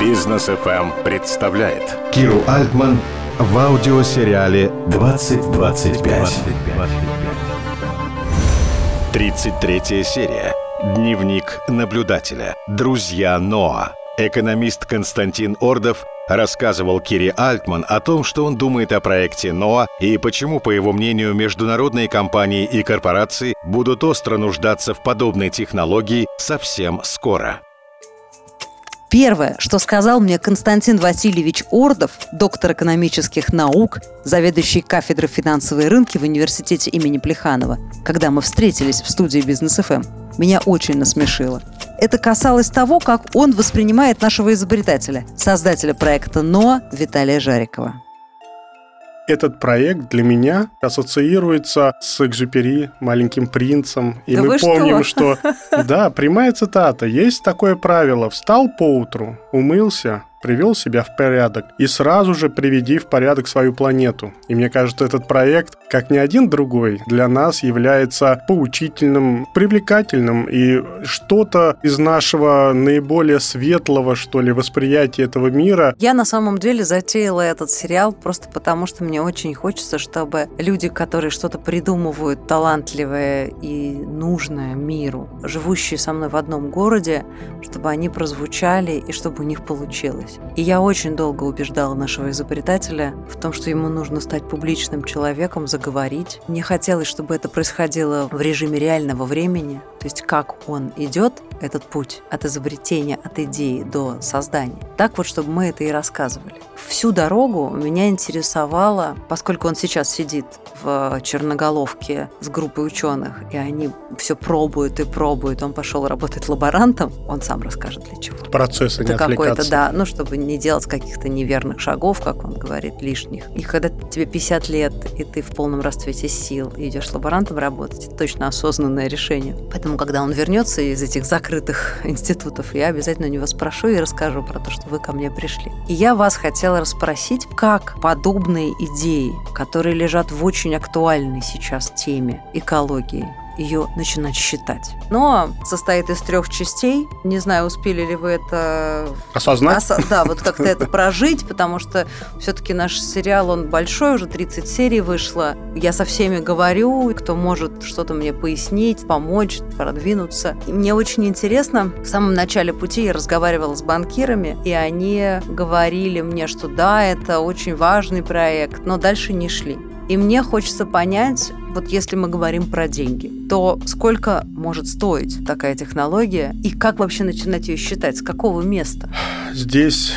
Бизнес FM представляет Киру Альтман в аудиосериале «2025». 33 серия. Дневник наблюдателя. Друзья Ноа. Экономист Константин Ордов рассказывал Кире Альтман о том, что он думает о проекте НОА и почему, по его мнению, международные компании и корпорации будут остро нуждаться в подобной технологии совсем скоро. Первое, что сказал мне Константин Васильевич Ордов, доктор экономических наук, заведующий кафедрой финансовые рынки в университете имени Плеханова, когда мы встретились в студии «Бизнес ФМ», меня очень насмешило. Это касалось того, как он воспринимает нашего изобретателя, создателя проекта «НОА» Виталия Жарикова. Этот проект для меня ассоциируется с Экзюпери, «Маленьким принцем». И да мы помним, что? что... Да, прямая цитата. Есть такое правило. Встал поутру, умылся, привел себя в порядок и сразу же приведи в порядок свою планету. И мне кажется, этот проект, как ни один другой, для нас является поучительным, привлекательным и что-то из нашего наиболее светлого, что ли, восприятия этого мира. Я на самом деле затеяла этот сериал просто потому, что мне очень хочется, чтобы люди, которые что-то придумывают талантливое и нужное миру, живущие со мной в одном городе, чтобы они прозвучали и чтобы у них получилось делать. И я очень долго убеждала нашего изобретателя в том, что ему нужно стать публичным человеком, заговорить. Мне хотелось, чтобы это происходило в режиме реального времени, то есть как он идет, этот путь от изобретения, от идеи до создания. Так вот, чтобы мы это и рассказывали. Всю дорогу меня интересовало, поскольку он сейчас сидит в Черноголовке с группой ученых, и они все пробуют и пробуют. Он пошел работать лаборантом, он сам расскажет для чего. Процесс, Это какой-то, да, ну, чтобы не делать каких-то неверных шагов, как он говорит, лишних. И когда тебе 50 лет, и ты в полном расцвете сил, и идешь лаборантом работать, это точно осознанное решение. Поэтому, когда он вернется из этих закрытых институтов, я обязательно у него спрошу и расскажу про то, что вы ко мне пришли. И я вас хотела расспросить, как подобные идеи, которые лежат в очень актуальной сейчас теме экологии, ее начинать считать. Но состоит из трех частей. Не знаю, успели ли вы это... Осознать? Ос... Да, вот как-то это прожить, потому что все-таки наш сериал, он большой, уже 30 серий вышло. Я со всеми говорю, кто может что-то мне пояснить, помочь, продвинуться. И мне очень интересно, в самом начале пути я разговаривала с банкирами, и они говорили мне, что да, это очень важный проект, но дальше не шли. И мне хочется понять, вот если мы говорим про деньги, то сколько может стоить такая технология и как вообще начинать ее считать, с какого места? Здесь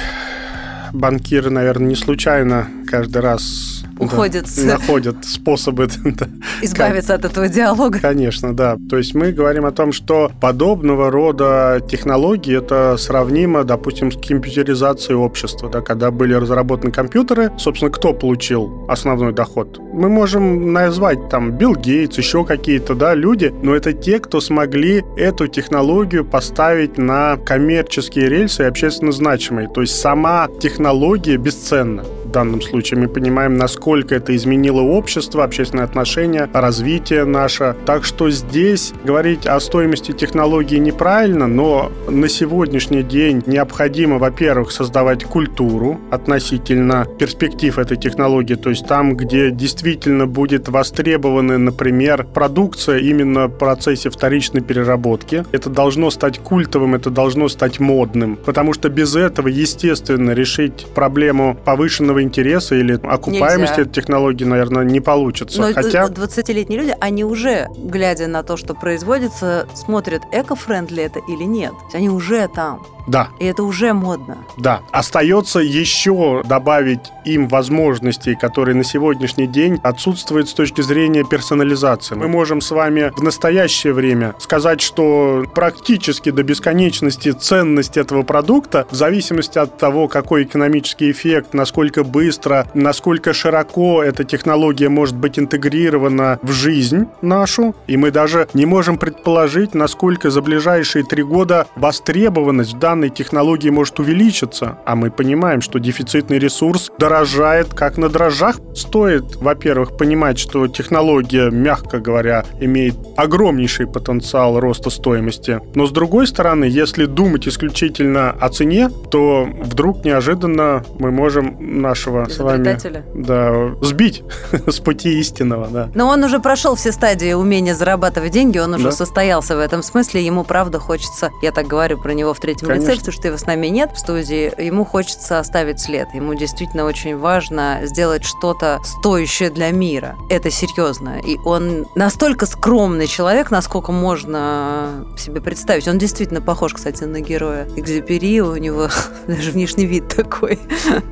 банкиры, наверное, не случайно каждый раз уходят. Да, находят способы избавиться от этого диалога. Конечно, да. То есть мы говорим о том, что подобного рода технологии это сравнимо, допустим, с компьютеризацией общества, да, когда были разработаны компьютеры, собственно, кто получил основной доход? Мы можем назвать там Билл Гейтс, еще какие-то, да, люди, но это те, кто смогли эту технологию поставить на коммерческие рельсы и общественно значимые. То есть сама технология бесценна в данном случае. Мы понимаем, насколько это изменило общество, общественные отношения, развитие наше. Так что здесь говорить о стоимости технологии неправильно, но на сегодняшний день необходимо, во-первых, создавать культуру относительно перспектив этой технологии, то есть там, где действительно будет востребована, например, продукция именно в процессе вторичной переработки. Это должно стать культовым, это должно стать модным, потому что без этого, естественно, решить проблему повышенного интереса или окупаемости Этой технологии, наверное, не получится. Но Хотя... 20-летние люди, они уже, глядя на то, что производится, смотрят, эко-френдли это или нет. Они уже там. Да. И это уже модно. Да. Остается еще добавить им возможностей, которые на сегодняшний день отсутствуют с точки зрения персонализации. Мы можем с вами в настоящее время сказать, что практически до бесконечности ценность этого продукта, в зависимости от того, какой экономический эффект, насколько быстро, насколько широко эта технология может быть интегрирована в жизнь нашу, и мы даже не можем предположить, насколько за ближайшие три года востребованность данной технологии может увеличиться, а мы понимаем, что дефицитный ресурс дорожает как на дрожжах. Стоит, во-первых, понимать, что технология, мягко говоря, имеет огромнейший потенциал роста стоимости. Но с другой стороны, если думать исключительно о цене, то вдруг неожиданно мы можем нашего с вами да, сбить с пути истинного. Да. Но он уже прошел все стадии умения зарабатывать деньги, он уже да. состоялся в этом смысле, ему правда хочется, я так говорю про него в третьем Конечно. лице, потому что его с нами нет в студии, ему хочется оставить след, ему действительно очень важно сделать что-то стоящее для мира. Это серьезно. И он настолько скромный человек, насколько можно себе представить. Он действительно похож, кстати, на героя Экзюпери, у него даже внешний вид такой.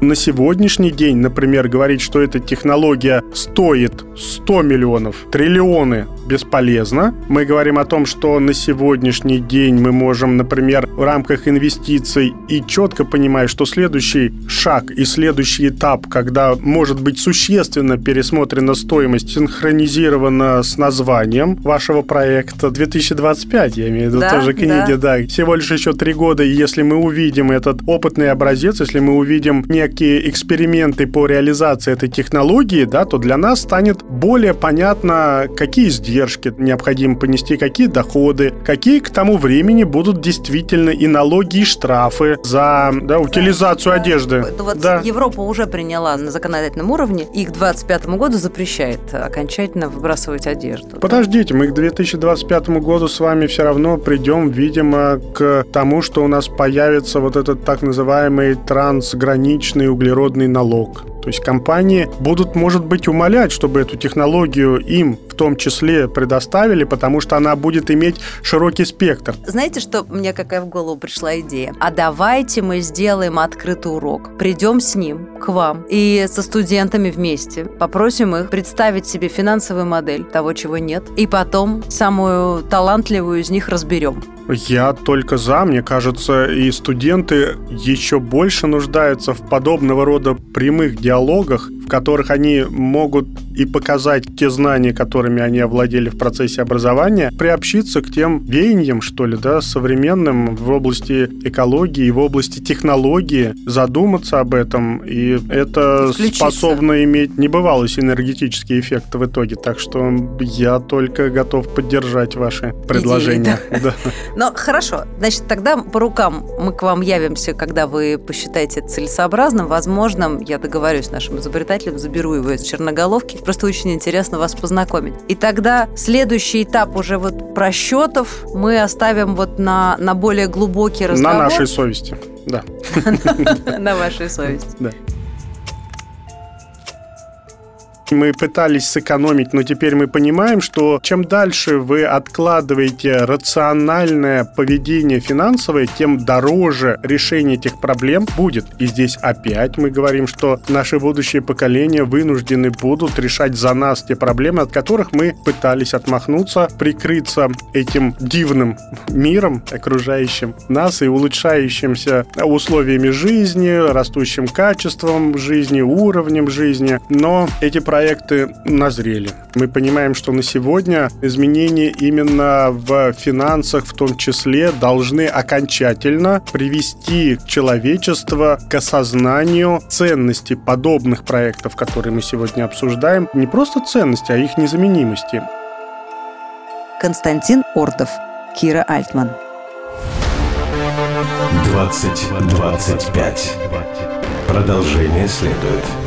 На сегодняшний день, например, говорить, что эта технология стоит 100 миллионов, триллионы, бесполезно. Мы говорим о том, что на сегодняшний день мы можем, например, в рамках инвестиций и четко понимая, что следующий шаг и следующий этап, когда может быть существенно пересмотрена стоимость, синхронизирована с названием вашего проекта 2025, я имею в виду да, тоже книги, да. да. Всего лишь еще три года, и если мы увидим этот опытный образец, если мы увидим некие эксперименты по реализации этой технологии, да, то для нас станет более понятно, какие издержки необходимо понести, какие доходы, какие к тому времени будут действительно и налоги, и штрафы за да, утилизацию да, одежды. Да. Вот да. Европа уже приняла на законодательном уровне и к 2025 году запрещает окончательно выбрасывать одежду. Подождите, мы к 2025 году с вами все равно придем, видимо, к тому, что у нас появится вот этот так называемый трансграничный углеродный налог. То есть компании будут, может быть, умолять, чтобы эту технологию им в том числе предоставили, потому что она будет иметь широкий спектр. Знаете, что мне какая в голову пришла идея? А давайте мы сделаем открытый урок. Придем с ним к вам и со студентами вместе попросим их представить себе финансовую модель того, чего нет, и потом самую талантливую из них разберем. Я только за. Мне кажется, и студенты еще больше нуждаются в подобного рода прямых диалогах, в которых они могут и показать те знания, которыми они овладели в процессе образования, приобщиться к тем веяниям, что ли, да, современным в области экологии, в области технологии, задуматься об этом, и это способно иметь небывалый синергетический эффект в итоге. Так что я только готов поддержать ваши предложения. Идеи, да. Да. Но хорошо, значит, тогда по рукам мы к вам явимся, когда вы посчитаете это целесообразным, возможным, я договорюсь с нашим изобретателем, заберу его из черноголовки, Просто очень интересно вас познакомить. И тогда следующий этап уже вот просчетов мы оставим вот на, на более глубокий разговор. На нашей совести, да. На вашей совести. Да. Мы пытались сэкономить, но теперь мы понимаем, что чем дальше вы откладываете рациональное поведение финансовое, тем дороже решение этих проблем будет. И здесь опять мы говорим, что наши будущие поколения вынуждены будут решать за нас те проблемы, от которых мы пытались отмахнуться, прикрыться этим дивным миром, окружающим нас и улучшающимся условиями жизни, растущим качеством жизни, уровнем жизни. Но эти проблемы проекты назрели. Мы понимаем, что на сегодня изменения именно в финансах в том числе должны окончательно привести человечество к осознанию ценности подобных проектов, которые мы сегодня обсуждаем. Не просто ценности, а их незаменимости. Константин Ордов, Кира Альтман. 2025. Продолжение следует.